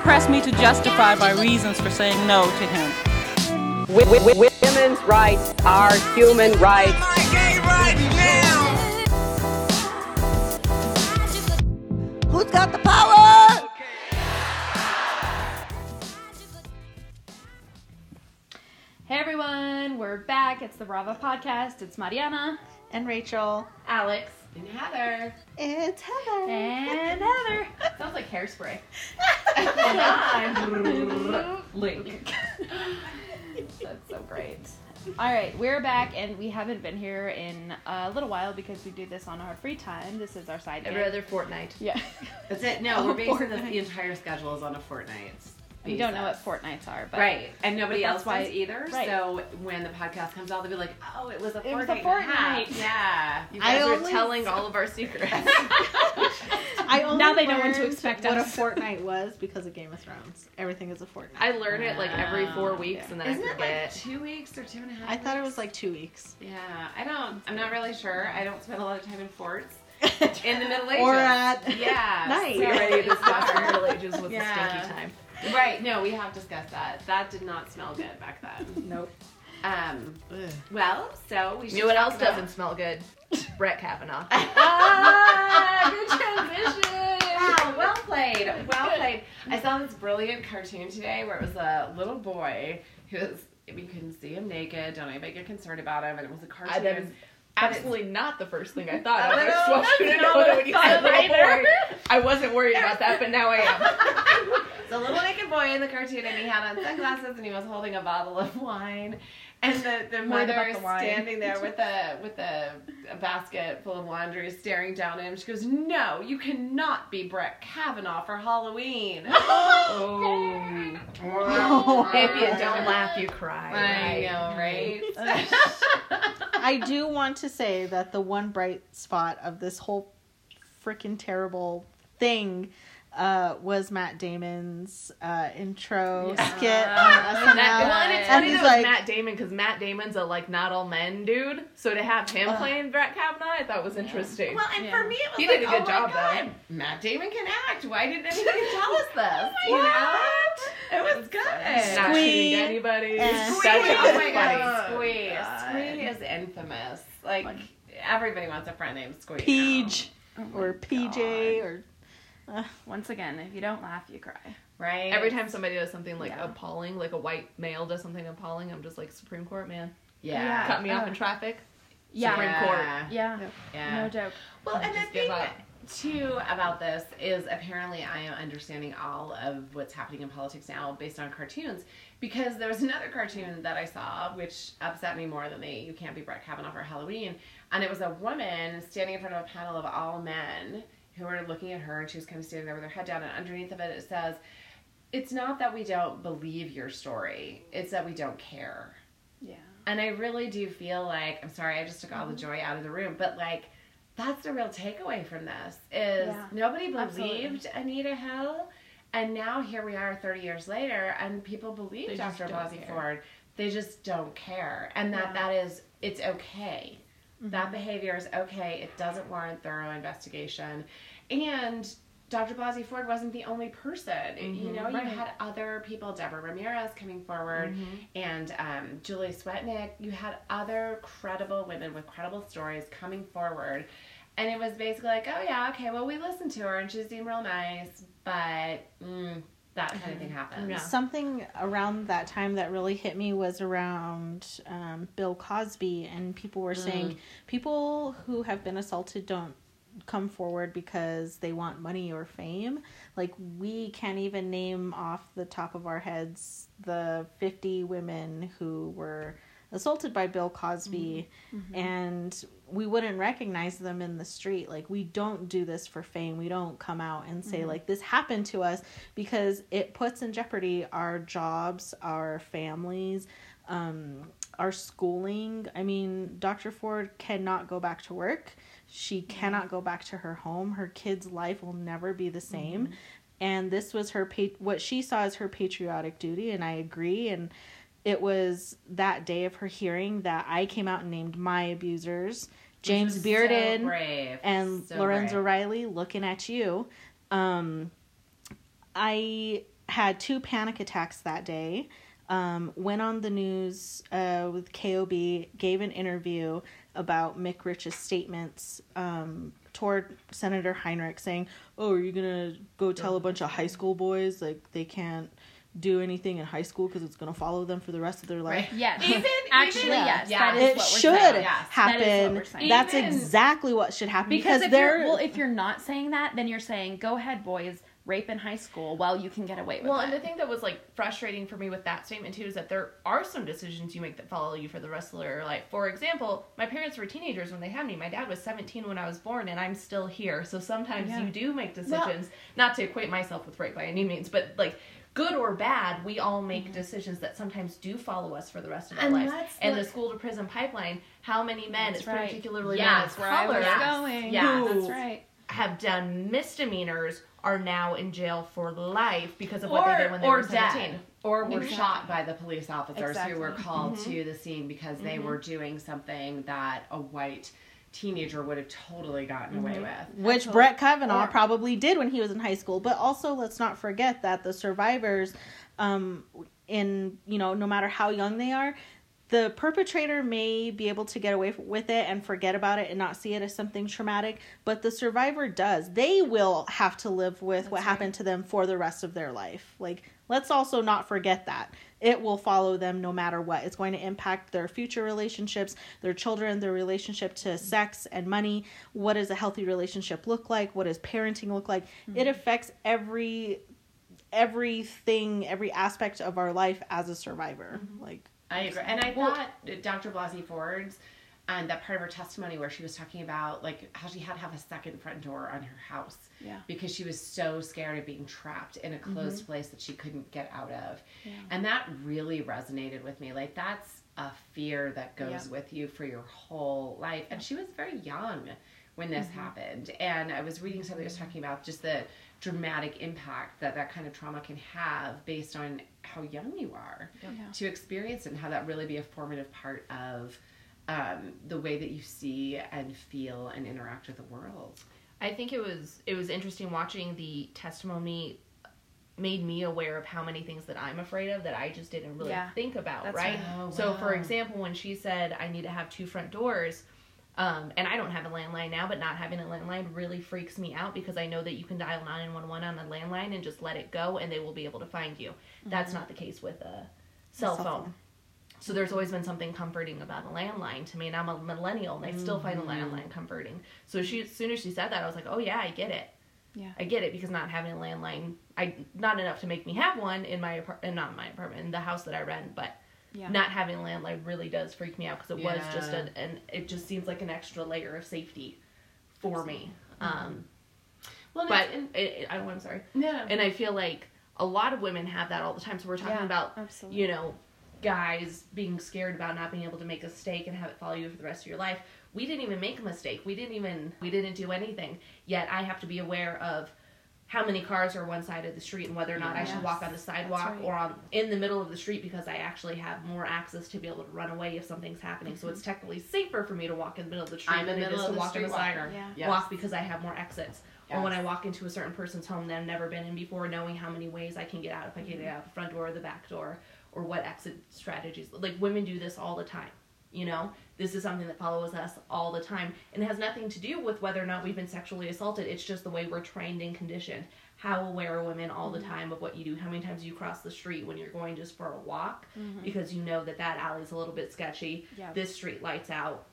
pressed me to justify my reasons for saying no to him. Women's rights are human rights. Who's got the power? Hey everyone, we're back. It's the Rava podcast. It's Mariana And Rachel. Alex And Heather. It's Heather. and Heather. Sounds like hairspray. Link. That's so great. All right, we're back, and we haven't been here in a little while because we do this on our free time. This is our side Every gig. other fortnight. Yeah, That's it. No, Oh, we're basing the, the entire schedule is on a fortnight. We don't know what basis. fortnights are, but Right, and nobody else that's why- does either. right. So when the podcast comes out, they'll be like, "Oh, it was a It was a fortnight." and a half." fortnight. Yeah. You I guys are only- telling all of our secrets. I only Now they know when to expect what us. a fortnight was because of Game of Thrones. Everything is a fortnight. I learn it like every four Wow. weeks and then Isn't I it forget. like two weeks or two and a half? I thought it was like two weeks. Yeah, I don't. I'm not really sure. I don't spend a lot of time in forts in the Middle Ages. Or at yeah, night. we already discussed the Middle Ages was Yeah. a stinky time. Right. No, we have discussed that. That did not smell good back then. Nope. Um. Well, so we should You know what else about- doesn't smell good? Brett Kavanaugh. ah, good transition. Wow, well played. Well played. I saw this brilliant cartoon today where it was a little boy who was. You couldn't see him naked. Don't anybody get concerned about him. And it was a cartoon. I, that is But it's- absolutely not the first thing I thought. I I just know, want you to know that when you I said thought little boy, I wasn't worried about that, but now I am. It's a little naked boy in the cartoon, and he had on sunglasses, and he was holding a bottle of wine. And the, the mother about is the wine. standing there with a with a, a basket full of laundry, staring down at him. She goes, "No, you cannot be Brett Kavanaugh for Halloween." oh, oh. if you don't laugh, you cry. I right? know, right? I do want to say that the one bright spot of this whole freaking terrible thing uh, was Matt Damon's uh, intro Yeah. skit on SNL. That, well, and it's funny he's that like- Matt Damon because Matt Damon's a like not all men dude. So to have him Ugh. playing Brett Kavanaugh, I thought was interesting. Well, and Yeah. for me, it was He like, did a good oh job, my though. Matt Damon can act. Why didn't anybody tell us this? You know? What? It was good. not Squi shooting anybody. and- Squi, That shit oh was my funny. god, Squi. God. Squi is infamous. Like, everybody wants a friend named Squi. now. Peach Oh or PJ God. or Once again, if you don't laugh, you cry. right? Every time somebody does something like Yeah. appalling, like a white male does something appalling, I'm just like Supreme Court man. yeah, Cut me off Oh. in traffic. Yeah. Supreme. Court. Yeah, Yeah. no joke. Well, and the thing too about this is apparently I am understanding all of what's happening in politics now based on cartoons because there was another cartoon that I saw which upset me more than the "You Can't Be Brett Kavanaugh for Halloween," and it was a woman standing in front of a panel of all men who were looking at her, and she was kind of standing there with her head down, and underneath of it it says. It's not that we don't believe your story, it's that we don't care. Yeah. And I really do feel like I'm sorry, I just took all the joy out of the room, but like that's the real takeaway from this is Yeah, nobody absolutely. believed Anita Hill, and now here we are 30 years later, and people believe Dr. Blasey. Ford. They just don't care, and that Yeah. that is it's okay. That behavior is okay. It doesn't warrant thorough investigation, and. Dr. Blasey Ford wasn't the only person. You know, you had other people, Deborah Ramirez coming forward, and um, Julie Swetnick. You had other credible women with credible stories coming forward. And it was basically like, oh, yeah, okay, well, we listened to her and she seemed real nice, but mm, that kind of thing happens. Yeah. something around that time that really hit me was around um, Bill Cosby, and people were saying people who have been assaulted don't come forward because they want money or fame. Like we can't even name off the top of our heads the 50 women who were assaulted by Bill Cosby mm-hmm. Mm-hmm. and we wouldn't recognize them in the street. Like we don't do this for fame. We don't come out and say mm-hmm. like this happened to us because it puts in jeopardy our jobs, our families, um, our schooling. I mean, Dr. Ford cannot go back to work. She cannot go back to her home. Her kid's life will never be the same. And this was her pa- what she saw as her patriotic duty, and I agree. And it was that day of her hearing that I came out and named my abusers, James is so Bearden and So Lorenzo brave. Riley looking at you. Um, I had two panic attacks that day. Um, went on the news uh, with KOB, gave an interview about Mick Rich's statements um, toward Senator Heinrich, saying, "Oh, are you gonna go tell a bunch of high school boys like they can't do anything in high school because it's gonna follow them for the rest of their life?" Yes. Even- Actually, even- yes. yeah. That is It what we're should saying. Happen. That is what we're. That's Even- exactly what should happen Because, because, if they're you're well, if you're not saying that, then you're saying, "Go ahead, boys, rape in high school." while you can get away with Well, it. Well, and the thing that was like frustrating for me with that statement too is that there are some decisions you make that follow you for the rest of your life. For example, my parents were teenagers when they had me. My dad was 17 when I was born, and I'm still here. So sometimes Yeah. you do make decisions, not to equate myself with rape by any means, but like good or bad, we all make mm-hmm. decisions that sometimes do follow us for the rest of our And lives. that's And the- the school to prison pipeline, how many men, That's right. particularly Yes, men of where I was color, going. Yeah. that's right. have done misdemeanors are now in jail for life because of what they did when they or were 17. dead, or were Exactly. shot by the police officers Exactly. who were called mm-hmm. to the scene because they mm-hmm. were doing something that a white teenager would have totally gotten away with. which Brett Kavanaugh Or- probably did when he was in high school. But also, let's not forget that the survivors, um, in you know, no matter how young they are, the perpetrator may be able to get away with it and forget about it and not see it as something traumatic. But the survivor does. They will have to live with what happened to them for the rest of their life. Like, let's also not forget that it will follow them no matter what. It's going to impact their future relationships, their children, their relationship to sex and money. What does a healthy relationship look like? What does parenting look like? It mm-hmm. affects every everything, every aspect of our life as a survivor. Mm-hmm. Like I agree, and I thought Dr. Blasey Ford's and that part of her testimony where she was talking about like how she had to have a second front door on her house Yeah. because she was so scared of being trapped in a mm-hmm. closed place that she couldn't get out of, yeah. and that really resonated with me. Like that's a fear that goes Yeah. with you for your whole life, and she was very young when this mm-hmm. happened, and I was reading something that was talking about just the dramatic impact that that kind of trauma can have based on how young you are to experience it and how that really be a formative part of um, the way that you see and feel and interact with the world. I think it was it was interesting watching the testimony made me aware of how many things that I'm afraid of that I just didn't really Yeah. think about, That's right? right. Oh, So for example, when she said I need to have two front doors, um, and I don't have a landline now, but not having a landline really freaks me out because I know that you can dial 911 on a landline and just let it go and they will be able to find you. That's not the case with a cell cell phone. phone. So there's always been something comforting about a landline to me, and I'm a millennial, and I still find a landline comforting. So she, as soon as she said that, I was like, oh yeah, I get it. Yeah. I get it because not having a landline, I not enough to make me have one in my apartment, not in my apartment, in the house that I rent, but Yeah. not having a landline really does freak me out because it was just Yeah. an, and it just seems like an extra layer of safety for me. Um, Well, but it, it, I, I'm sorry, no, and I feel like a lot of women have that all the time. So we're talking Yeah, about absolutely. you know guys being scared about not being able to make a mistake and have it follow you for the rest of your life. We didn't even make a mistake. We didn't even we didn't do anything. Yet I have to be aware of how many cars are one side of the street and whether or not I should walk on the sidewalk right. or on in the middle of the street because I actually have more access to be able to run away if something's happening. So it's mm-hmm. technically safer for me to walk in the middle of the street I'm than it middle to walk on the side walker. Yeah. Yes. walk because I have more exits. Or when I walk into a certain person's home that I've never been in before, knowing how many ways I can get out if I can get mm-hmm. out the front door or the back door, or what exit strategies. Like women do this all the time. You know, this is something that follows us all the time, and it has nothing to do with whether or not we've been sexually assaulted. It's just the way we're trained and conditioned. How aware are women all the mm-hmm. time of what you do? How many times you cross the street when you're going just for a walk mm-hmm. because you know that that alley's a little bit sketchy. Yeah. This street lights out.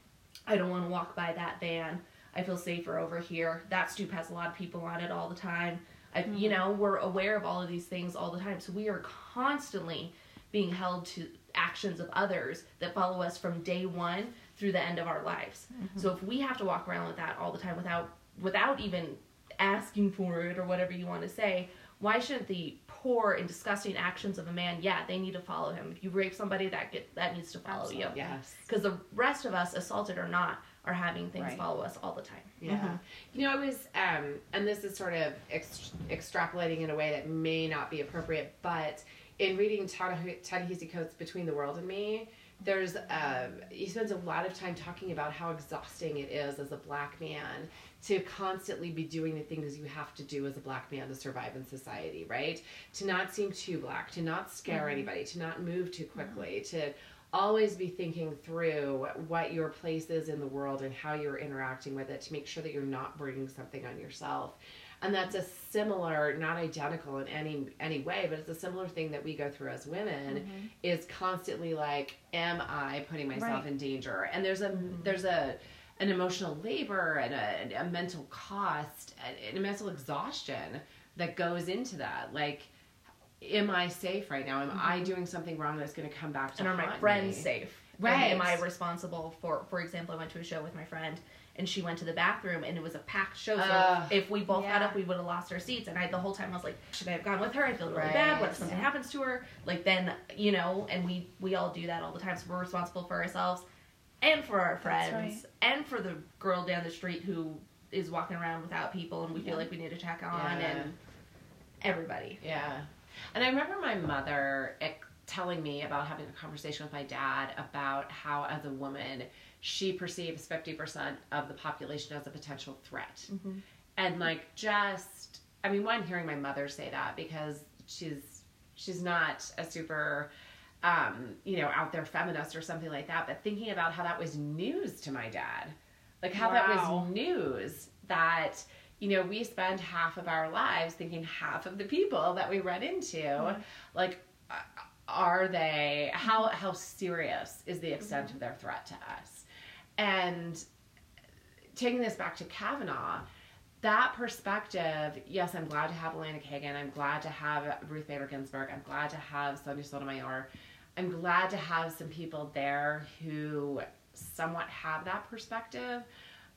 I don't want to walk by that van. I feel safer over here. That stoop has a lot of people on it all the time. I, You mm-hmm. know, we're aware of all of these things all the time. So we are constantly being held to actions of others that follow us from day one through the end of our lives. So if we have to walk around with that all the time without without even asking for it or whatever you want to say, why shouldn't the poor and disgusting actions of a man? Yeah, they need to follow him. If you rape somebody, that get that needs to follow you. yes. Because the rest of us, assaulted or not, are having things Right. follow us all the time. Yeah. You know, I was, um, and this is sort of ex- extrapolating in a way that may not be appropriate, but in reading Ta-Nehisi Coates' Between the World and Me, there's uh, he spends a lot of time talking about how exhausting it is as a black man to constantly be doing the things you have to do as a black man to survive in society, right? To not seem too black, to not scare anybody, to not move too quickly, to always be thinking through what your place is in the world and how you're interacting with it to make sure that you're not bringing something on yourself and that's a similar not identical in any any way but it's a similar thing that we go through as women mm-hmm. is constantly like am i putting myself Right. in danger and there's a mm-hmm. there's a an emotional labor and a, a mental cost and a mental exhaustion that goes into that like am i safe right now am i mm-hmm. doing something wrong that's going to come back to me? and are my friends me? safe? Right. And am I responsible for? For example, I went to a show with my friend, and she went to the bathroom, and it was a packed show. So Ugh. if we both got up, we would have lost our seats. And I, the whole time, I was like, should I have gone with her? I feel really Right. bad. What if something happens to her? Like then, you know, and we we all do that all the time. So we're responsible for ourselves, and for our That's friends, and for the girl down the street who is walking around without people, and we feel like we need to check on, Yeah. and everybody. Yeah. And I remember my mother eh, telling me about having a conversation with my dad about how, as a woman, she perceives 50% of the population as a potential threat. And, like, just, I mean, one, hearing my mother say that because she's, she's not a super, um, you know, out there feminist or something like that, but thinking about how that was news to my dad. Like, how that was news that you know we spend half of our lives thinking half of the people that we run into like uh, are they how how serious is the extent of their threat to us and taking this back to kavanaugh that perspective yes i'm glad to have elena kagan. I'm glad to have ruth bader ginsburg. I'm glad to have sonia sotomayor. I'm glad to have some people there who somewhat have that perspective.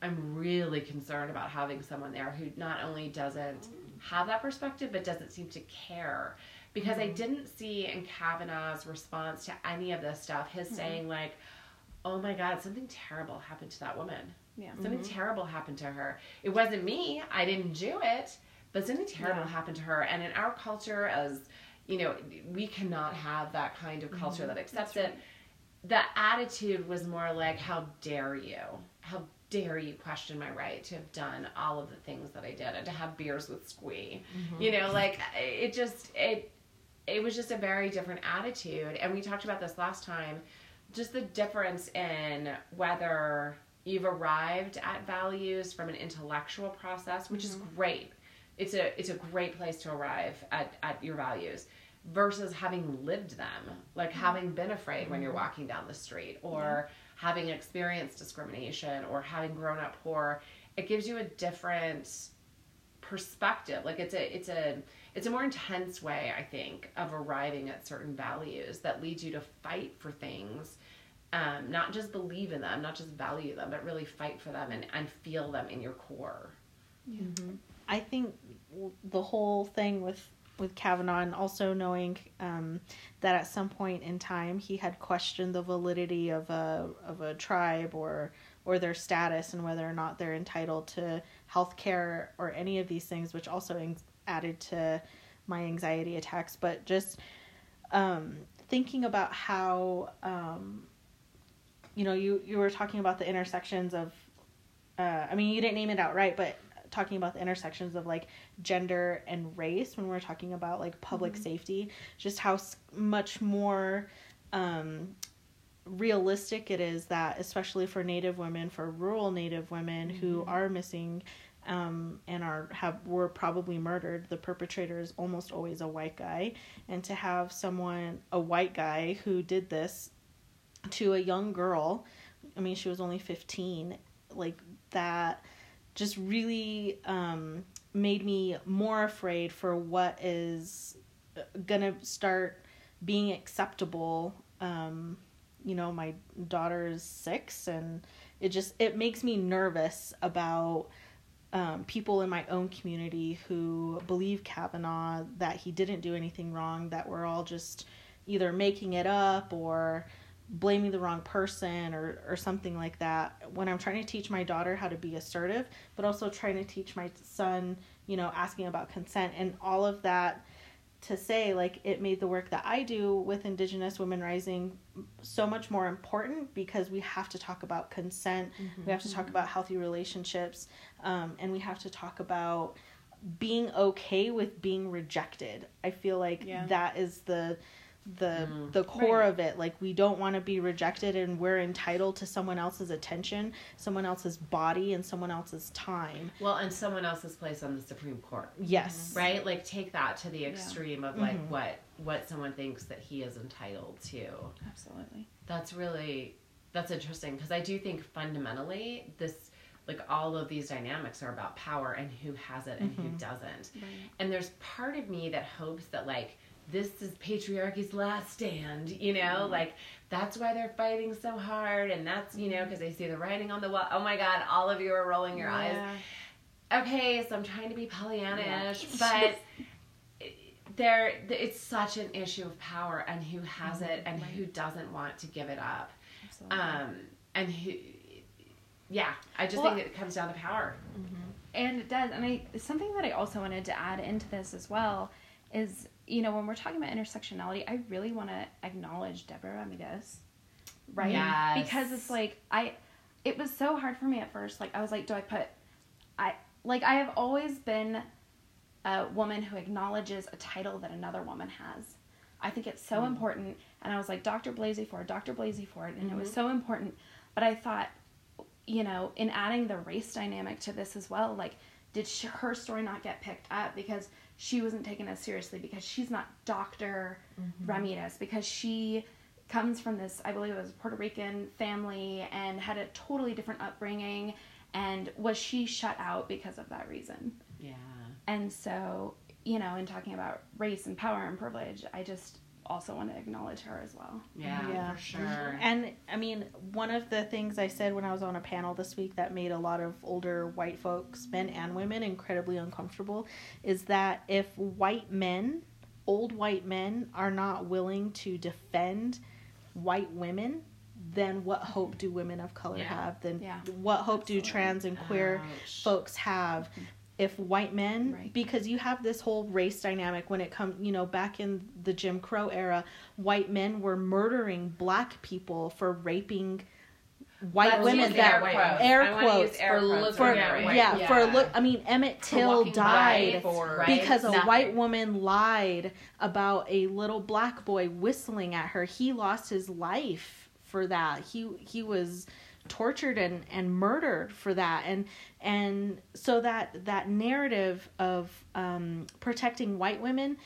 I'm really concerned about having someone there who not only doesn't have that perspective, but doesn't seem to care. Because I mm-hmm. didn't see in Kavanaugh's response to any of this stuff his hmm. saying, like, oh my God, something terrible happened to that woman. Yeah. Something mm-hmm. terrible happened to her. It wasn't me, I didn't do it, but something terrible happened to her. And in our culture, as you know, we cannot have that kind of culture mm-hmm. that accepts it. The attitude was more like how dare you? How dare you question my right to have done all of the things that i did and to have beers with squi. Mm-hmm. You know like it just it it was just a very different attitude. And we talked about this last time just the difference in whether you've arrived at values from an intellectual process which is mm-hmm. great. It's a it's a great place to arrive at, at your values versus having lived them like mm-hmm. having been afraid when you're mm-hmm. walking down the street or having experienced discrimination or having grown up poor. It gives you a different perspective. Like it's a it's a it's a more intense way i think of arriving at certain values that leads you to fight for things um, not just believe in them not just value them but really fight for them and, and feel them in your core. I think the whole thing with with Kavanaugh and also knowing um, that at some point in time he had questioned the validity of a of a tribe or or their status and whether or not they're entitled to health care or any of these things, which also an- added to my anxiety attacks. But just um, thinking about how um, you know you you were talking about the intersections of uh, I mean, you didn't name it outright, but talking about the intersections of like gender and race when we're talking about like public safety, just how much more um, realistic it is that, especially for Native women, for rural Native women who are missing um, and are have were probably murdered, the perpetrator is almost always a white guy, and to have someone a white guy who did this to a young girl, I mean, she was only fifteen, like that just really um, made me more afraid for what is uh, gonna start being acceptable. Um, you know, my daughter is six, and it just it makes me nervous about um, people in my own community who believe Kavanaugh that he didn't do anything wrong, that we're all just either making it up or blaming the wrong person or, or something like that. When i'm trying to teach my daughter how to be assertive but also trying to teach my son you know asking about consent and all of that to say like it made the work that I do with Indigenous Women Rising so much more important because we have to talk about consent, we have to talk about healthy relationships, um, and we have to talk about being okay with being rejected. I feel like Yeah. that is the the mm. the core Right. of it like we don't want to be rejected and we're entitled to someone else's attention someone else's body and someone else's time Well, and someone else's place on the Supreme Court. yes mm-hmm. Right? Like take that to the extreme of like Mhm. what what someone thinks that he is entitled to. Absolutely. That's really that's interesting because I do think fundamentally this like all of these dynamics are about power and who has it and who mm-hmm. doesn't. And there's part of me that hopes that like this is patriarchy's last stand, you know, mm-hmm. like that's why they're fighting so hard and that's, you know, mm-hmm. because they see the writing on the wall. Oh my god, all of you are rolling your eyes. Okay, so I'm trying to be Pollyannish, but there it's such an issue of power and who has mm-hmm. it and who doesn't want to give it up. Absolutely. Um and who yeah, I just Well- think it comes down to power. And it does. And I something that I also wanted to add into this as well is, you know, when we're talking about intersectionality, I really want to acknowledge Deborah Ramirez. Right? Yes. Because it's like I it was so hard for me at first. Like I was like, do I put I like I have always been a woman who acknowledges a title that another woman has. I think it's so mm. important. And I was like, Dr. Blasey Ford, Dr. Blasey Ford. And it was mm-hmm. so important. But I thought, you know, in adding the race dynamic to this as well, like, did she, her story not get picked up because she wasn't taken as seriously because she's not Dr. Mm-hmm. Ramirez because she comes from this, I believe it was a Puerto Rican family and had a totally different upbringing. And was she shut out because of that reason? Yeah. And so, you know, in talking about race and power and privilege, I just also want to acknowledge her as well. Yeah, Yeah. for sure. And I mean, one of the things I said when I was on a panel this week that made a lot of older white folks, men and women, incredibly uncomfortable is that if white men, old white men, are not willing to defend white women, then what hope do women of color Yeah. have? Then Yeah. what hope do trans and queer Ouch. folks have? If white men, Right. because you have this whole race dynamic when it comes, you know, back in the Jim Crow era, white men were murdering black people for raping white Let's women that air quotes. air I wanna use quotes air for quotes for white yeah, right? for look I mean Emmett Till died for Right. because a nothing. white woman lied about a little black boy whistling at her. He lost his life for that. He he was tortured and and murdered for that and and so that that narrative of um protecting white women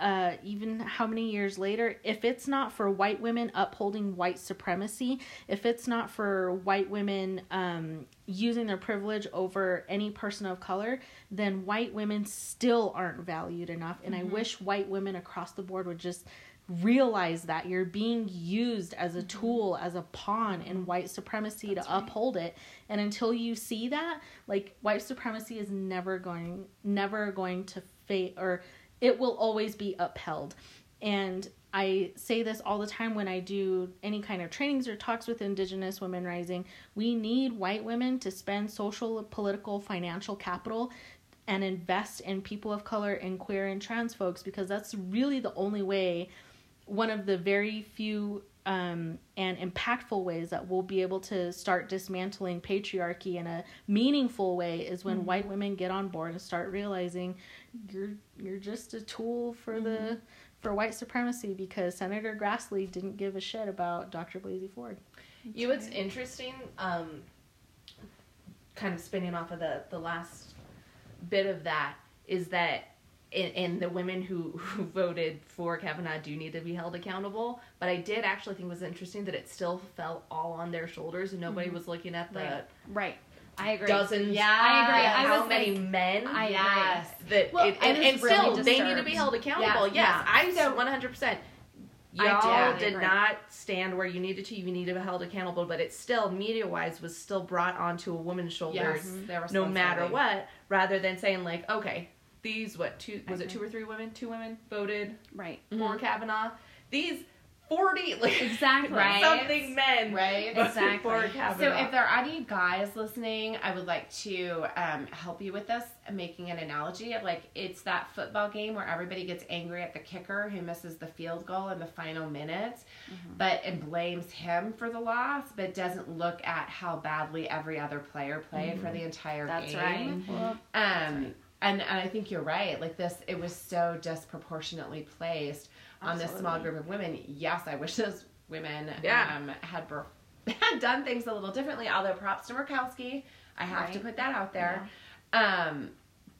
uh, even how many years later, if it's not for white women upholding white supremacy, if it's not for white women um, using their privilege over any person of color, then white women still aren't valued enough. And I wish white women across the board would just realize that you're being used as a mm-hmm. tool, as a pawn in white supremacy to uphold it. And until you see that, like white supremacy is never going, never going to fade or it will always be upheld. And I say this all the time when I do any kind of trainings or talks with Indigenous Women Rising. We need white women to spend social, political, financial capital and invest in people of color and queer and trans folks because that's really the only way, one of the very few um, and impactful ways that we'll be able to start dismantling patriarchy in a meaningful way is when white women get on board and start realizing you're you're just a tool for the for white supremacy because Senator Grassley didn't give a shit about Dr. Blasey Ford. You know what's interesting, um, kind of spinning off of the, the last bit of that, is that and, and the women who, who voted for Kavanaugh do need to be held accountable. But I did actually think it was interesting that it still fell all on their shoulders and nobody mm-hmm. was looking at the Right. Right. I agree. dozens. Yeah. I agree. I how many like- men? I. Yes. that Well, it, and, and really still they need to be held accountable. Yeah, Yes, yeah. I So- one hundred percent. Y'all did agree. not stand where you needed to. You need to be held accountable, but it still, media wise, was still brought onto a woman's shoulders, Yes, no matter what. Rather than saying like, okay, these what two was it two or three women? Two women voted Right. for Kavanaugh. These 40, like Exactly. Right. something men. Right. Exactly. before So if there are any guys listening, I would like to um, help you with this, making an analogy of like it's that football game where everybody gets angry at the kicker who misses the field goal in the final minutes, but and blames him for the loss, but doesn't look at how badly every other player played for the entire That's game. right. Um, and, and I think you're right. Like this, it was so disproportionately placed on this small group of women. Yes, I wish those women Yeah. um, had had done things a little differently. Although props to Murkowski, I have to put that out there. Um,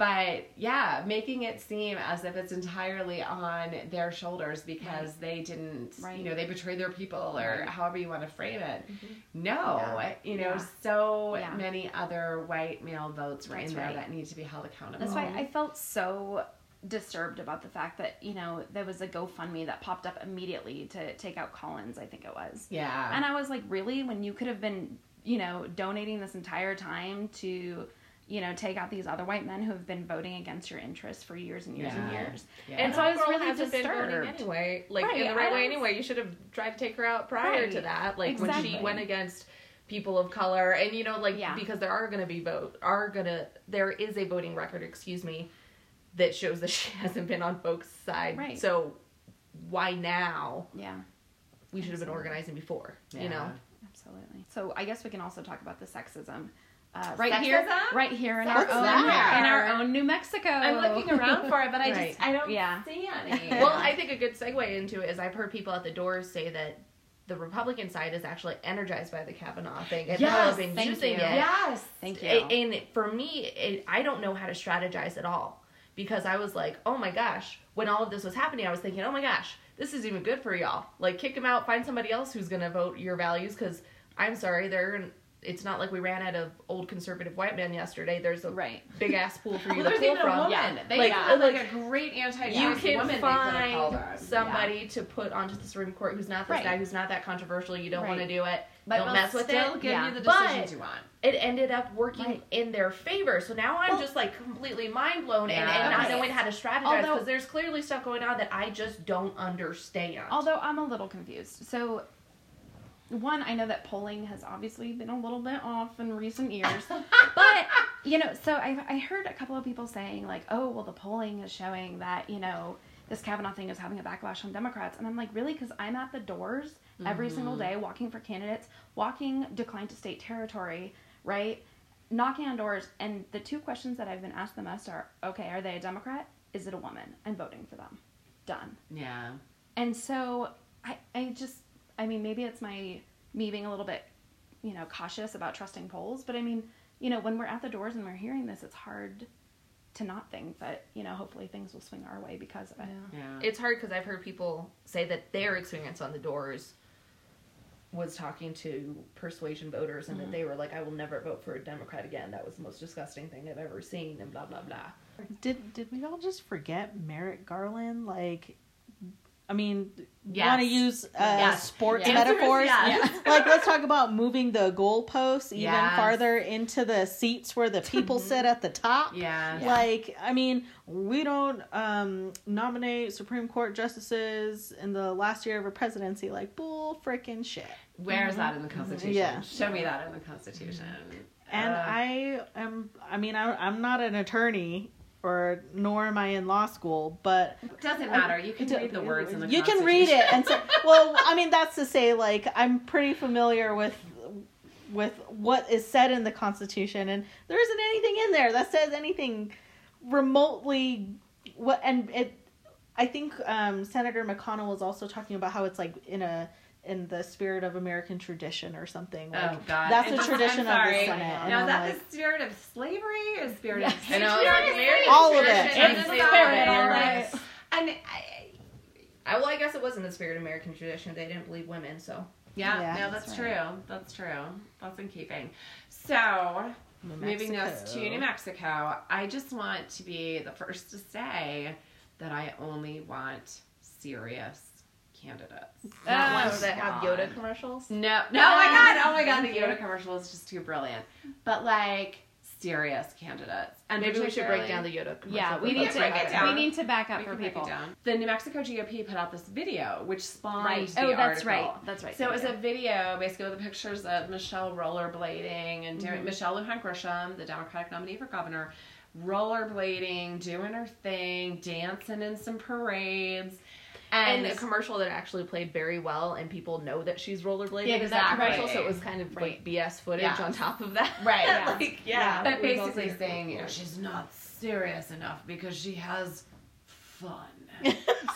but yeah, making it seem as if it's entirely on their shoulders because they didn't, Right. you know, they betrayed their people or Right. however you want to frame it. Mm-hmm. No, you know, Yeah. so Yeah. many other white male votes were That's in there right. that need to be held accountable. That's why I felt so disturbed about the fact that you know there was a GoFundMe that popped up immediately to take out Collins. I think it was. Yeah. And I was like, really? When you could have been, you know, donating this entire time to, you know, take out these other white men who have been voting against your interests for years and years and years. Yeah. And so I was really hasn't been voting anyway, like Right, in the I right way was- anyway. You should have tried to take her out prior to that, like when she went against people of color, and you know, like Yeah. because there are going to be vote, are gonna there is a voting record, excuse me, that shows that she hasn't been on folks' side. Right. So why now? Yeah, We should have been organizing before. Yeah. You know. absolutely. So I guess we can also talk about the sexism. Uh, right here, right here in What's our own that? in our own New Mexico. I'm looking around for it, but I Right. just I don't Yeah. see any. Well, I think a good segue into it is I've heard people at the doors say that the Republican side is actually energized by the Kavanaugh thing and Yes, how have been thank using you. it. yes. Thank you. And for me, it, I don't know how to strategize at all because I was like, oh my gosh, when all of this was happening, I was thinking, oh my gosh, this is even good for y'all. Like, kick them out, find somebody else who's going to vote your values because I'm sorry, they're. It's not like we ran out of old conservative white men yesterday. There's a Right. big ass pool for you Well, to there's pull from. Yeah. They Like- have like, like, a great anti You can woman they could have called find somebody to put onto the Supreme Court who's not this Right. guy, who's not that controversial. You don't Right. want to do it. But don't mess with still it. give Yeah. you the But- decisions you want. It ended up working Right. in their favor. So now I'm Well- just like completely mind blown and, Yeah. and not Okay. knowing how to strategize because there's clearly stuff going on that I just don't understand. Although I'm a little confused. So, one, I know that polling has obviously been a little bit off in recent years. but, you know, so I, I heard a couple of people saying, like, oh, well, the polling is showing that, you know, this Kavanaugh thing is having a backlash on Democrats. And I'm like, really? Because I'm at the doors every single mm-hmm. day walking for candidates, walking decline to state territory, right? Knocking on doors. And the two questions that I've been asked the most are, okay, are they a Democrat? Is it a woman? I'm voting for them. Done. Yeah. And so I, I just, I mean, maybe it's my me being a little bit, you know, cautious about trusting polls. But I mean, you know, when we're at the doors and we're hearing this, it's hard to not think that you know, hopefully things will swing our way because of it. Yeah. it's hard because I've heard people say that their experience on the doors was talking to persuasion voters and that mm-hmm. they were like, I will never vote for a Democrat again. That was the most disgusting thing I've ever seen, and blah, blah, blah. Did did we all just forget Merrick Garland? Like, I mean, Yes. want to use uh, Yes. sports Yes. metaphors? Yes. like, let's talk about moving the goalposts even Yes. farther into the seats where the people sit at the top. Yeah. Like, I mean, we don't um, nominate Supreme Court justices in the last year of a presidency. Like, bull freaking shit. Where is that in the Constitution? Yeah. Show me that in the Constitution. And Uh, I am, I mean, I, I'm not an attorney, or nor am I in law school, but doesn't matter. You can read the words in the you can read it and say, well, I mean, that's to say, like, I'm pretty familiar with with what is said in the Constitution, and there isn't anything in there that says anything remotely what. And it, I think um, Senator McConnell was also talking about how it's like in a in the spirit of American tradition or something. Oh, like, Oh God! that's And the tradition I'm of the. Senate. and Now is that like, the spirit of slavery or spirit of I know, like American All of it. tradition, It's the say all of spirit, it, all you're right. right. And I, I, well, I guess it wasn't the spirit of American tradition. They didn't believe women, so. yeah, Yeah. no, that's That's true. That's true. That's in keeping. So moving us to New Mexico, I just want to be the first to say that I only want serious candidates. Not Oh, ones that have Yoda commercials. No, no, oh my god, oh my god, the Yoda commercial is just too brilliant. But like serious candidates. And Maybe we should break down the Yoda commercial. Yeah, we need to break it down. we need to back up We for can break people. it down. The New Mexico GOP put out this video, which spawned Right. the Oh, that's article. right. That's right. So it was a video basically with the pictures of Michelle rollerblading and doing mm-hmm. Michelle Lujan Grisham, the Democratic nominee for governor, rollerblading, doing her thing, dancing in some parades. And And, a commercial that actually played very well, and people know that she's rollerblading Yeah, in that commercial, so it was kind of Right. like BS footage Yeah. on top of that. Right. Yeah. like, yeah. but basically saying, you know, she's not serious enough because she has fun. but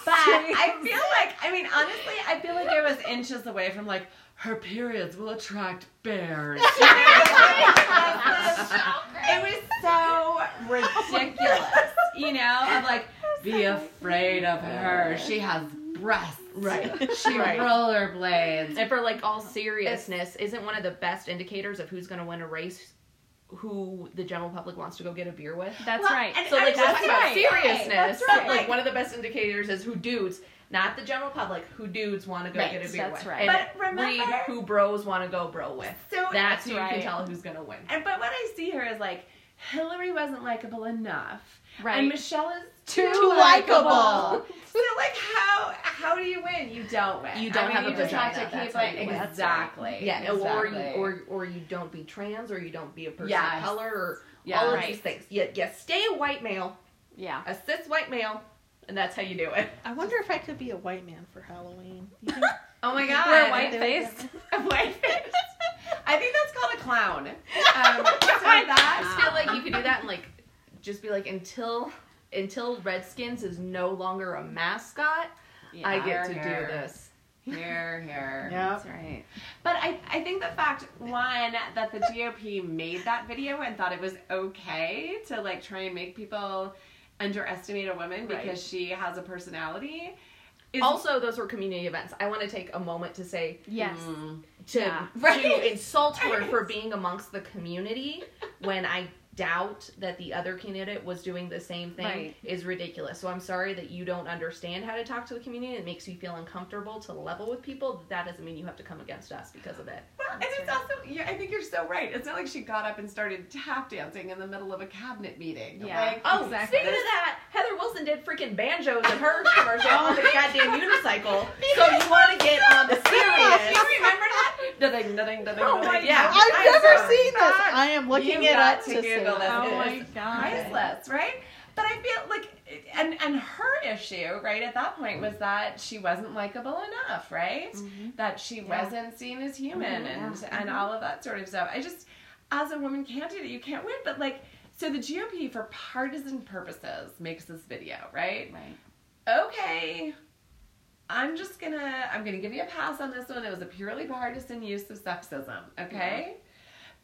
I feel like, I mean, honestly, I feel like it was inches away from like, her periods will attract bears. it was so ridiculous, you know, of like, be afraid of her. She has breasts. Right. She Right. rollerblades. And for like all seriousness, isn't one of the best indicators of who's going to win a race who the general public wants to go get a beer with? That's Well, right. and- So like that's talking about right. seriousness. That's right. Like one of the best indicators is who dudes, not the general public, who dudes want to go Right, get a beer that's with. right. And But remember- read who bros want to go bro with. So That's who you can tell who's going to win. And but what I see here is like Hillary wasn't likable enough, Right. And Michelle is too, Too likable. so like how how do you win? You don't win. You don't I mean, have a you just have to keep how like you win. exactly. Yeah, or you or or you don't be trans, or you don't be a person Yes. of color, or Yeah, all of right. these things. You, you stay a white male, yeah. a cis white male, and that's how you do it. I wonder if I could be a white man for Halloween. Think- Oh my god, Wear a white face. a white face. I think that's called a clown. Um, so that I feel like you could do that and like just be like until until Redskins is no longer a mascot, I get to Here, do this. Here, here. yeah. That's right. But I, I think the fact one that the GOP made that video and thought it was okay to like try and make people underestimate a woman because Right. she has a personality. Is, Also, those were community events. I want to take a moment to say Yes. Mm. to, Yeah. to insult her for being amongst the community when I doubt that the other candidate was doing the same thing Right. is ridiculous. So I'm sorry that you don't understand how to talk to the community. It makes you feel uncomfortable to level with people. That doesn't mean you have to come against us because of it. Well, and it's also, yeah, I think you're so right. It's not like she got up and started tap dancing in the middle of a cabinet meeting. Yeah. Like, Oh, Exactly. speaking of that, Heather Wilson did freaking banjos in her commercial on the goddamn unicycle. So you want to get on the Do serious? you remember that? Da-ding, da-ding, da-ding, Oh my da-ding. God. I've I never saw seen this. that. I am looking You've it up to to see. Oh It my God. priceless, right? But I feel like, and and her issue, right, at that point was that she wasn't likable enough, right? Mm-hmm. That she wasn't seen as human mm-hmm. and and mm-hmm. all of that sort of stuff. I just, as a woman candidate, you can't win. But like, so the GOP, for partisan purposes, makes this video, right? Right. okay, I'm just gonna I'm gonna give you a pass on this one. It was a purely partisan use of sexism. Okay.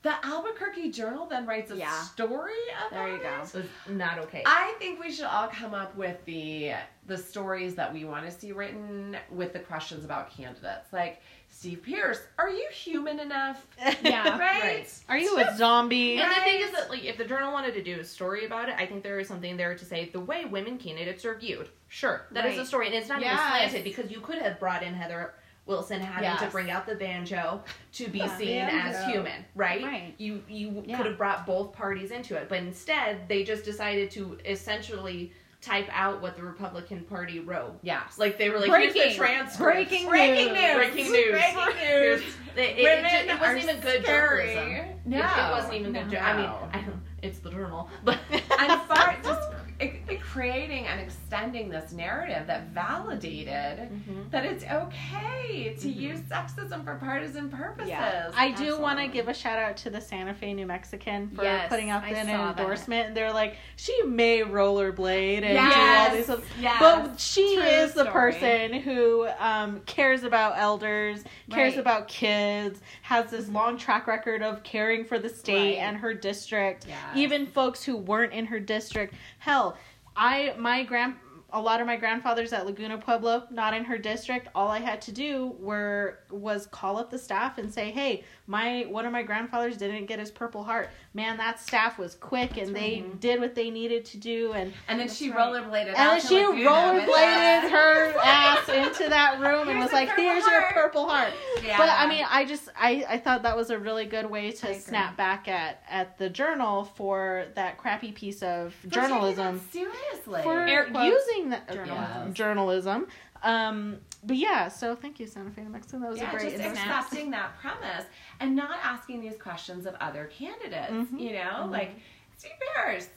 The Albuquerque Journal then writes a Yeah. story about There you it. go. It was not okay. I think we should all come up with the the stories that we want to see written with the questions about candidates. Like Steve Pearce, are you human enough? Yeah. Right? Right. Are you a zombie? And the thing is that, like, if the journal wanted to do a story about it, I think there is something there to say the way women candidates are viewed. Sure, that is Right. a story, and it's not Yes. even slanted because you could have brought in Heather Wilson having to bring out the banjo to be Yeah. seen as human, right? Right. You you Yeah. could have brought both parties into it, but instead they just decided to essentially type out what the Republican Party wrote. Yeah, Like they were like, Breaking. here's the transcript. Breaking Breaking news. news. Breaking news. Breaking news. It, it, it, Women it, wasn't even good scary. journalism. No. It, it wasn't even good. No. I mean, I don't, it's the journal, but and far just it, it creating and extending this narrative that validated mm-hmm. that it's okay to mm-hmm. use sexism for partisan purposes. Yeah. I do want to give a shout out to the Santa Fe, New Mexican for Yes, putting out an that. endorsement. And they're like, she may rollerblade and Yes, do all these stuff. yes. But she is the story. person who um, cares about elders, cares Right. about kids, has this mm-hmm. long track record of caring for the state Right. and her district. Even folks who weren't in her district. Hell, I my grand a lot of my grandfathers at Laguna Pueblo, not in her district. All I had to do were was call up the staff and say, "Hey, my one of my grandfathers didn't get his Purple Heart. man, that staff was quick and they mm-hmm. did what they needed to do. And And then she right. rollerbladed and then she Laguna rollerbladed her ass into that room and was like, Purple "Here's your purple heart." Yeah. But I mean, I just I, I thought that was a really good way to snap back at at the journal for that crappy piece of For journalism seriously. for Air quotes, using that journalism. yeah, journalism. Um, but yeah, so thank you, Santa Fe, New Mexico. That was yeah, a great just endorsement. accepting that premise and not asking these questions of other candidates. Mhm. You know, like Steve Pearce.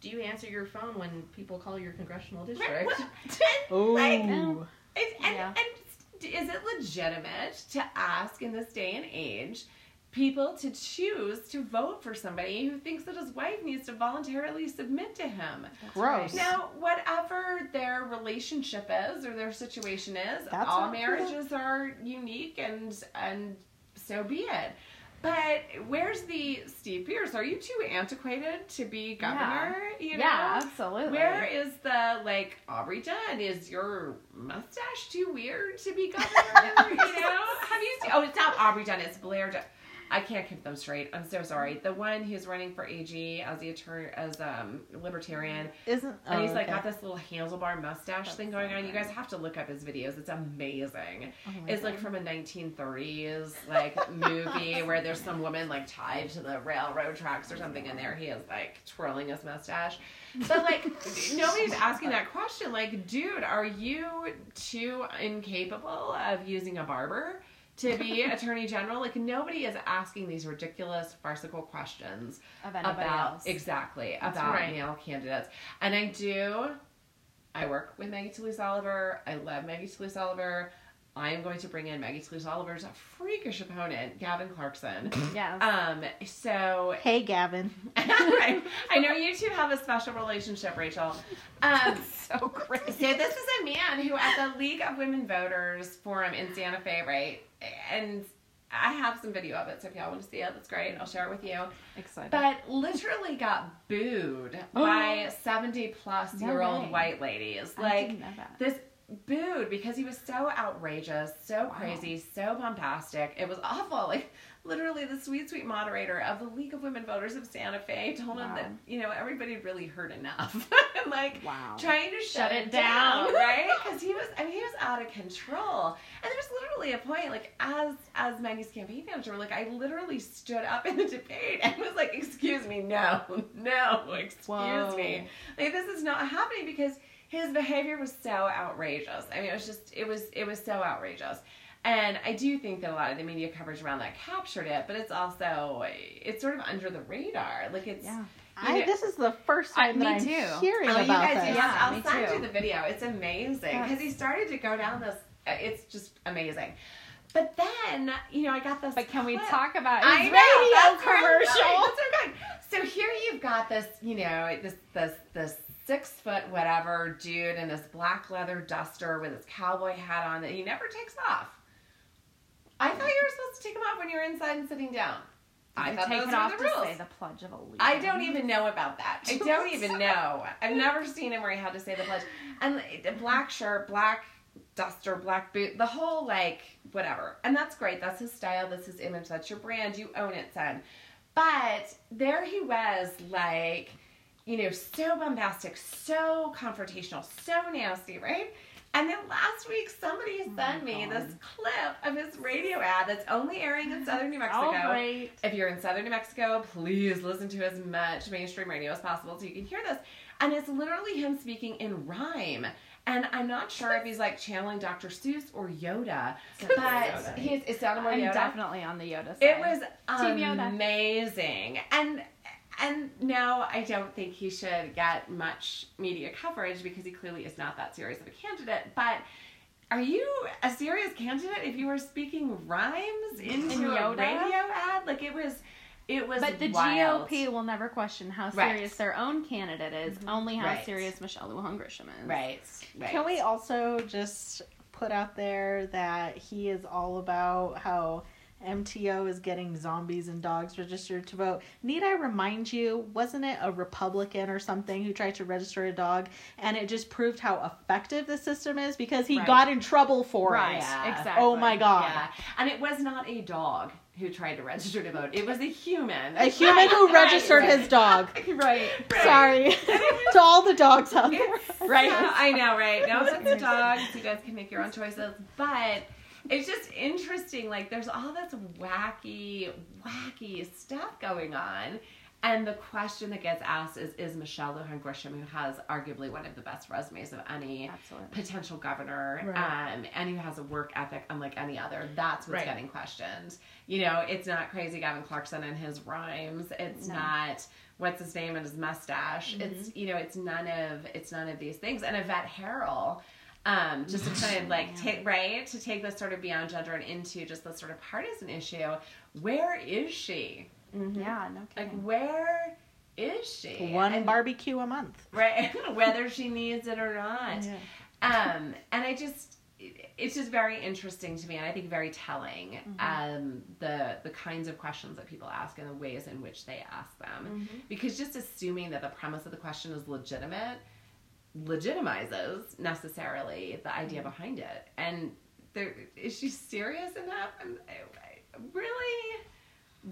Do you answer your phone when people call your congressional district? what- Ooh. Like, And, and, Yeah. and is it legitimate to ask in this day and age people to choose to vote for somebody who thinks that his wife needs to voluntarily submit to him? Gross. Now, whatever their relationship is or their situation is, That's all marriages are unique and and so be it. But where's the Steve Pearce? Are you too antiquated to be governor? You know? Yeah, absolutely. Where is the like Aubrey Dunn? Is your mustache too weird to be governor? you know? Have you? Oh, it's not Aubrey Dunn. It's Blair Dunn. I can't keep them straight. I'm so sorry. The one who's running for AG as the attorney as um libertarian, Isn't and he's oh, like okay. got this little handlebar mustache thing going on. You guys have to look up his videos. It's amazing. Oh It's like from a 1930s like movie where there's some woman like tied to the railroad tracks or something, and there he is like twirling his mustache. But like nobody's asking that question. Like, dude, are you too incapable of using a barber? To be attorney general, like nobody is asking these ridiculous, farcical questions of anybody about else. exactly about right. male candidates. And I do. I work with Maggie Toulouse Oliver. I love Maggie Toulouse Oliver. I am going to bring in Maggie Toulouse Oliver's freakish opponent, Gavin Clarkson. Yes. Um, so Hey, Gavin. I, I know you two have a special relationship, Rachel. Um, so great. so this is a man who, at the League of Women Voters Forum in Santa Fe, right? And I have some video of it, so if y'all want to see it, that's great. I'll share it with you. Excited. But literally got booed by oh. seventy plus No year old way. white ladies. I Like didn't know that. this booed because he was so outrageous, so crazy, so bombastic. It was awful. Like literally the sweet, sweet moderator of the League of Women Voters of Santa Fe told him that, you know, everybody really heard enough. like Wow. trying to shut, it down, right? Because he was I mean he was out of control. And there was literally a point, like as as Maggie's campaign manager, like I literally stood up in the debate and was like, excuse me, no, no, excuse Whoa. me. Like this is not happening because his behavior was so outrageous. I mean, it was just it was it was so outrageous. And I do think that a lot of the media coverage around that captured it, but it's also it's sort of under the radar. Like it's Yeah. I, know- this is the first I- time me that I'm too. hearing Oh, about you guys, this. yes, Yeah, I'll me send too. you the video. It's amazing because That's- he started to go down this. uh, It's just amazing. But then, you know, I got this. But can we talk about I his know, radio that's where I'm commercial? That's where So here you've got this, you know, this this this six foot whatever dude in this black leather duster with his cowboy hat on that he never takes off. I thought you were supposed to take them off when you were inside and sitting down. I thought take those it were off the to say the Pledge of Allegiance. I don't even know about that. I don't even know. I've never seen him where he had to say the pledge. And the black shirt, black duster, black boot, the whole like whatever. And that's great. That's his style. That's his image. That's your brand. You own it, son. But there he was, like, you know, so bombastic, so confrontational, so nasty, right? And then last week, somebody oh sent me this clip of his radio ad that's only airing in southern New Mexico. Right. If you're in southern New Mexico, please listen to as much mainstream radio as possible so you can hear this. And it's literally him speaking in rhyme. And I'm not sure if he's like channeling Dr. Seuss or Yoda, but he's it sounded more I'm Yoda. definitely on the Yoda side. It was Team Yoda. amazing. And and no, I don't think he should get much media coverage because he clearly is not that serious of a candidate. But are you a serious candidate if you were speaking rhymes into In a radio ad? Like it was it was But the wild. GOP will never question how Right. Mm-hmm. serious their own candidate is, only how Right. serious Michelle Lujan Grisham is. Right. Right. Can we also just put out there that he is all about how MTO is getting zombies and dogs registered to vote? Need I remind you, wasn't it a Republican or something who tried to register a dog and it just proved how effective the system is because he Right. got in trouble for Right. it? Yeah. Exactly. Oh my god. Yeah. And it was not a dog. who tried to register to vote. It was a human. A human who registered right, his dog. Right. right. Sorry to all the dogs out there. Right. I know, right? No offense to dogs. You guys can make your own choices. But it's just interesting. Like, there's all this wacky, wacky stuff going on. And the question that gets asked is Is Michelle Lujan Grisham, who has arguably one of the best resumes of any Absolutely. potential governor, Right. um, and who has a work ethic unlike any other, that's what's Right. getting questioned. You know, it's not crazy Gavin Clarkson and his rhymes. It's No. not what's his name and his mustache. Mm-hmm. It's you know, it's none of it's none of these things. And Yvette Herrell, um, just to kind of like take right to take this sort of beyond gender and into just this sort of partisan issue. Where is she? Yeah, no Like where is she? One And- barbecue a month. right? Whether she needs it or not. Um, and I just, it's just very interesting to me, and I think very telling. Um, the the kinds of questions that people ask and the ways in which they ask them, because just assuming that the premise of the question is legitimate legitimizes necessarily the idea mm. behind it. And there is she serious enough? I'm, I, I, really,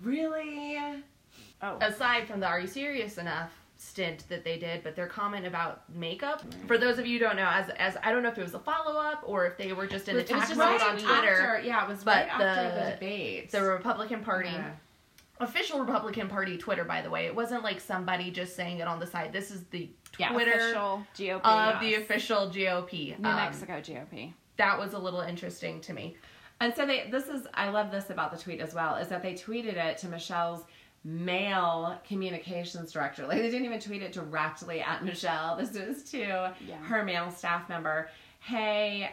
really. Oh. aside from the "Are you serious enough?" stint that they did, but their comment about makeup. Mm. For those of you who don't know, as as I don't know if it was a follow up or if they were just in It was attack just mode right on Twitter. after, yeah, it was but right after the- the debate. The Republican Party, Yeah. Official Republican Party Twitter, by the way, it wasn't like somebody just saying it on the side. This is the Yeah, Twitter Official GOP. of the official GOP. New Um, Mexico GOP. That was a little interesting to me. And so they this is I love this about the tweet as well, is that they tweeted it to Michelle's male communications director. Like they didn't even tweet it directly at Michelle. This was to Yeah. her male staff member. Hey,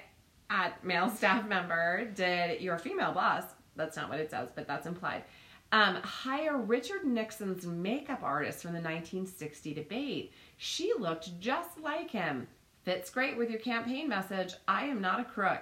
at male staff member, did your female boss, that's not what it says, but that's implied, um, hire Richard Nixon's makeup artist from the 1960 debate. She looked just like him. Fits great with your campaign message. I am not a crook.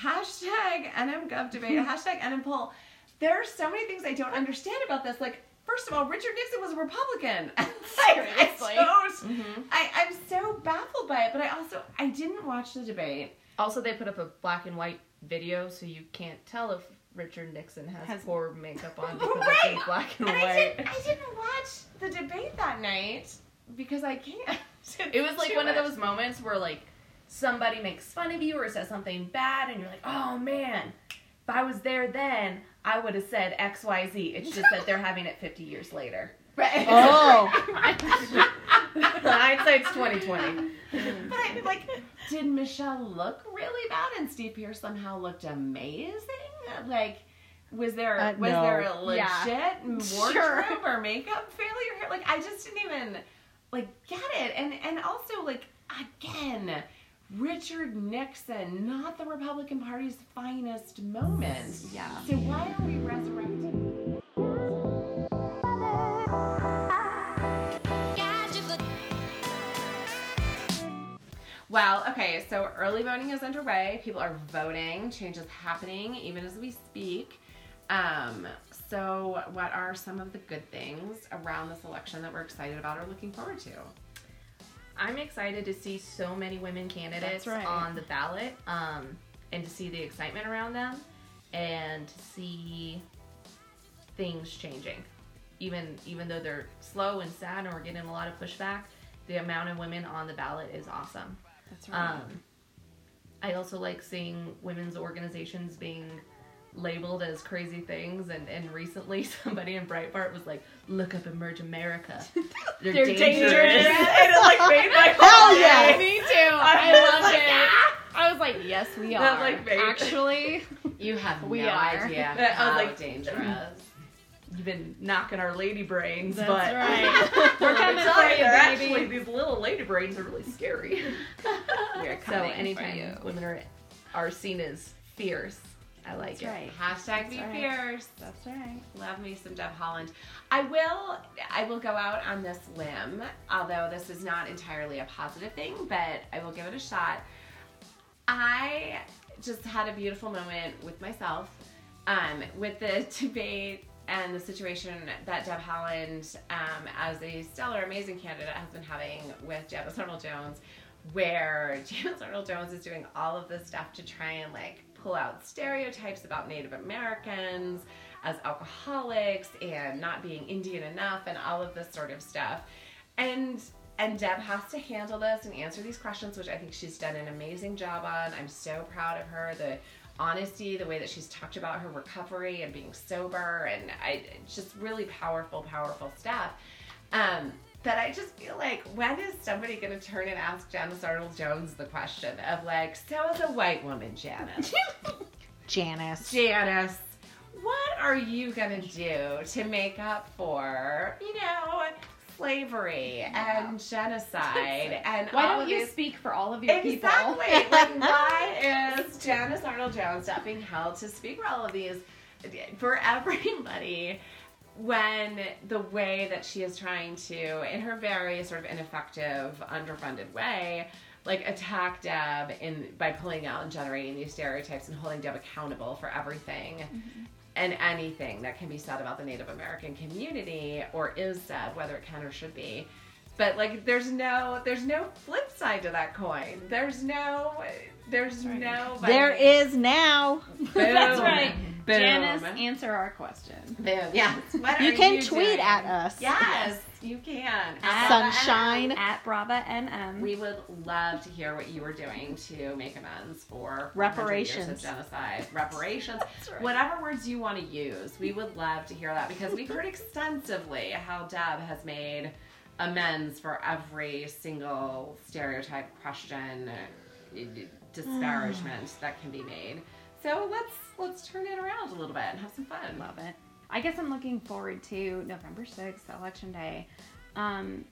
Hashtag NMGov debate. hashtag NM poll. There are so many things I don't understand about this. Like, first of all, Richard Nixon was a Republican. Seriously. I, don't, I, I'm so baffled by it, but I also I didn't watch the debate. Also, they put up a black and white video, so you can't tell if Richard Nixon has, Has- poor makeup on because Right. it's black and, And I didn't, I didn't watch the debate that night because I can't. It was like Too one of those moments where like somebody makes fun of you or says something bad, and you're like, "Oh man, if I was there then, I would have said X, Y, Z." It's just that they're having it 50 years later. Right. Oh, Hindsight's 2020. But I like, did Michelle look really bad and Steve Pearce somehow looked amazing? Like, was there Uh, was no. there a legit Yeah. wardrobe or makeup failure here? Like, I just didn't even like get it. And and also like again. Richard Nixon, not the Republican Party's finest moment. Yeah. So why are we resurrecting? Well, okay, so early voting is underway. People are voting. Change is happening even as we speak. Um, so, what are some of the good things around this election that we're excited about or looking forward to? I'm excited to see so many women candidates right. on the ballot, um, and to see the excitement around them, and to see things changing. Even even though they're slow and sad, and we're getting a lot of pushback, the amount of women on the ballot is awesome. That's right. Um, I also like seeing women's organizations being labeled as crazy things and, and recently somebody in Breitbart was like, look up Emerge America. They're, They're dangerous. dangerous. and it like made my Hell whole yeah. Me too. I loved it. I was like, yes, we That, are. like, Actually, You have We no are. idea I was how like- dangerous. You've been knocking our lady brains, That's but right. We're Let me coming tell for you, you, they're baby. actually these little lady brains are really scary. We're so coming for anytime you. women are are seen as fierce, I like That's it. right. Hashtag be That's right. fierce. That's right. Love me some Deb Haaland. I will I will go out on this limb, although this is not entirely a positive thing, but I will give it a shot. I just had a beautiful moment with myself um, with the debate and the situation that Deb Haaland, um, as a stellar, amazing candidate, has been having with Janice Arnold Jones, where Janice Arnold Jones is doing all of this stuff to try and like pull out stereotypes about Native Americans, as alcoholics and not being Indian enough and all of this sort of stuff. And and Deb has to handle this and answer these questions, which I think she's done an amazing job on. I'm so proud of her. The honesty, the way that she's talked about her recovery and being sober, and I it's just really powerful, powerful stuff. Um, but I just feel like when is somebody going to turn and ask Janice Arnold Jones the question of like, so as a white woman, Janice, Janice. Janice, what are you going to do to make up for, you know, slavery and genocide and Why don't you these speak for all of your people? Exactly. like, why is Janice Arnold Jones not being held to speak for all of these for everybody when the way that she is trying to, in her very sort of ineffective, underfunded way, like attack Deb in by pulling out and generating these stereotypes and holding Deb accountable for everything mm-hmm. And anything that can be said about the Native American community or is said, whether it can or should be. But like, there's no, there's no flip side to that coin. There's no, there's no. There is now. Boom. That's right. Boom. Janice, answer our question. Boom. Yes. What You can you tweet doing? at us. Yes, you can. At Sunshine. At Brava NM. We would love to hear what you were doing to make amends for 100 years Reparations. of genocide, reparations, whatever words you want to use. We would love to hear that because we've heard extensively how Deb has made amends for every single stereotype, question, disparagement that can be made. So let's let's turn it around a little bit and have some fun. Love it. I guess I'm looking forward to November 6th, Election Day. Um,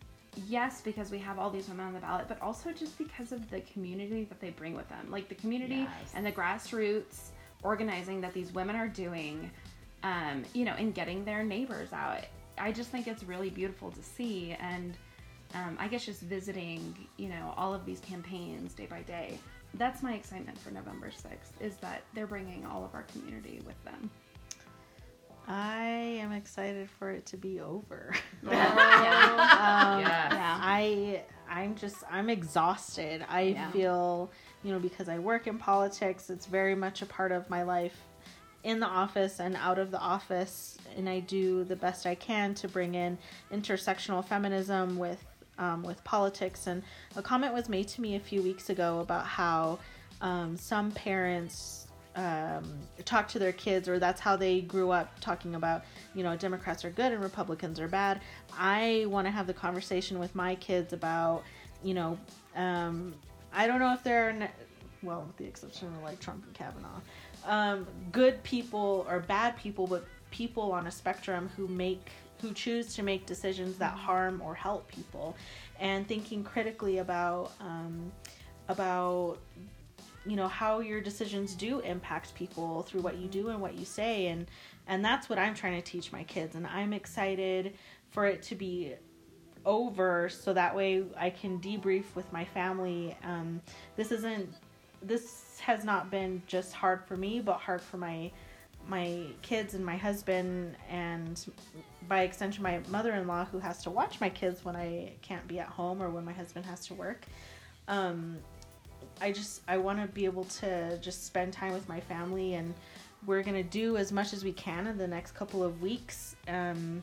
yes, because we have all these women on the ballot, but also just because of the community that they bring with them. Like the community Yes. and the grassroots organizing that these women are doing, um, you know, in getting their neighbors out. I just think it's really beautiful to see. And um, I guess just visiting, you know, all of these campaigns day by day. That's my excitement for November 6th, is that they're bringing all of our community with them. I am excited for it to be over. yeah. Um, Yes. Yeah. I I'm just I'm exhausted. I Yeah. feel, you know, because I work in politics, it's very much a part of my life in the office and out of the office and I do the best I can to bring in intersectional feminism with um, with politics and a comment was made to me a few weeks ago about how um, some parents um, talk to their kids or that's how they grew up talking about you know democrats are good and republicans are bad. I want to have the conversation with my kids about you know um, i don't know if they're ne- well with the exception of like trump and kavanaugh um, good people or bad people but people on a spectrum who make who choose to make decisions that harm or help people and thinking critically about um, about you know how your decisions do impact people through what you do and what you say and and that's what i'm trying to teach my kids and i'm excited for it to be over so that way i can debrief with my family um, this isn't this has not been just hard for me but hard for my my kids and my husband and by extension my mother-in-law who has to watch my kids when i can't be at home or when my husband has to work um, I just I want to be able to just spend time with my family and we're gonna do as much as we can in the next couple of weeks. Um,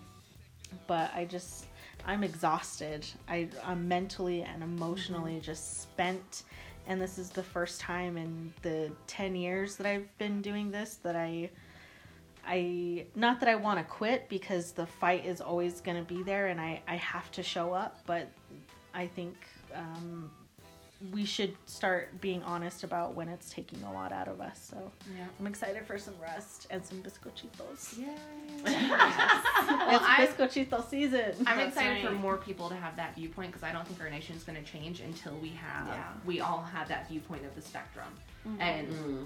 but I just I'm exhausted. I I'm mentally and emotionally just spent, and this is the first time in the ten years that I've been doing this that I. I not that I want to quit because the fight is always going to be there and I, I have to show up, but I think um, we should start being honest about when it's taking a lot out of us. So Yeah. I'm excited for some rest and some bizcochitos. Yay. Well, it's I'm, season. I'm That's excited for more people to have that viewpoint because I don't think our nation's going to change until we have Yeah. we all have that viewpoint of the spectrum. And Mm.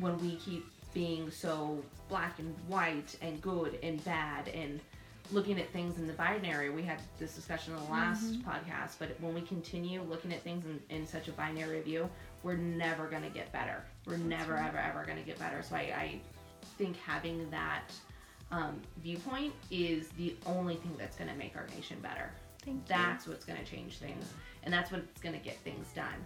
when we keep being so black and white and good and bad and looking at things in the binary, we had this discussion in the last podcast, but when we continue looking at things in, in such a binary view, we're never going to get better. We're never, ever, ever going to get better. So I, I think having that um, viewpoint is the only thing that's going to make our nation better. Thank you. That's what's going to change things, and that's what's going to get things done.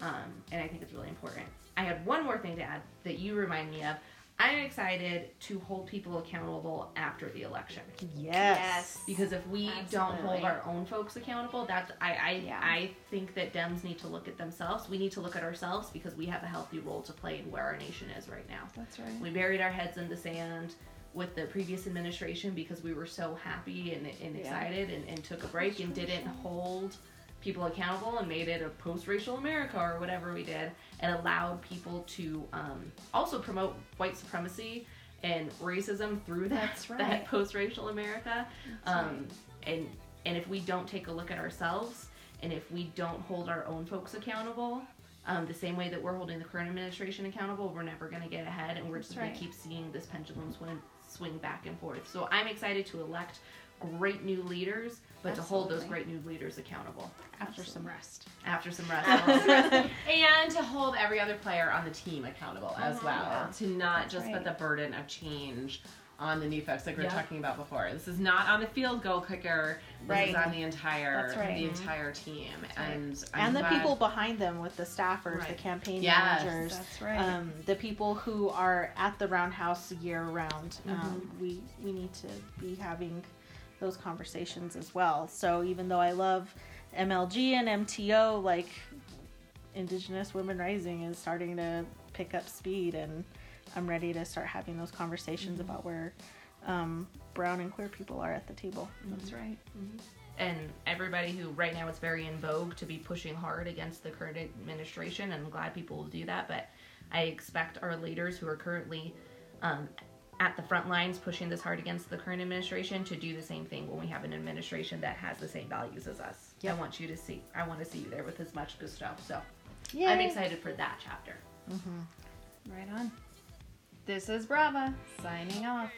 Um, and I think it's really important. I had one more thing to add that you remind me of. I'm excited to hold people accountable after the election. Yes. Because if we don't hold our own folks accountable, that's I I, Yeah. I think that Dems need to look at themselves. We need to look at ourselves because we have a healthy role to play in where our nation is right now. That's right. We buried our heads in the sand with the previous administration because we were so happy and, and Yeah. excited and, and took a break and didn't hold people accountable and made it a post-racial America or whatever we did and allowed people to um, also promote white supremacy and racism through that, right. that post-racial America. Um, And and if we don't take a look at ourselves and if we don't hold our own folks accountable, um, the same way that we're holding the current administration accountable, we're never going to get ahead, and we're just going right. to keep seeing this pendulum swing, swing back and forth. So I'm excited to elect great new leaders, but to hold those great new leaders accountable After some rest. after some rest. and to hold every other player on the team accountable as Mhm. well. Yeah. To not That's just right. put the burden of change on the new folks like we were Yeah. talking about before. This is not on the field goal kicker. This Right. is on the entire That's right. the Mhm. entire team. right. And I'm and the glad- people behind them with the staffers, the campaign Yes. managers, That's right. um, the people who are at the roundhouse year round. Um, we we need to be having those conversations as well. So even though I love MLG and MTO, like Indigenous Women Rising is starting to pick up speed, and I'm ready to start having those conversations about where um, brown and queer people are at the table. That's right. and everybody who right now it's very in vogue to be pushing hard against the current administration and i'm glad people will do that but i expect our leaders who are currently um, at the front lines pushing this hard against the current administration to do the same thing when we have an administration that has the same values as us i want you to see i want to see you there with as much gusto so Yay. i'm excited for that chapter mm-hmm. Right on. This is Brava signing off.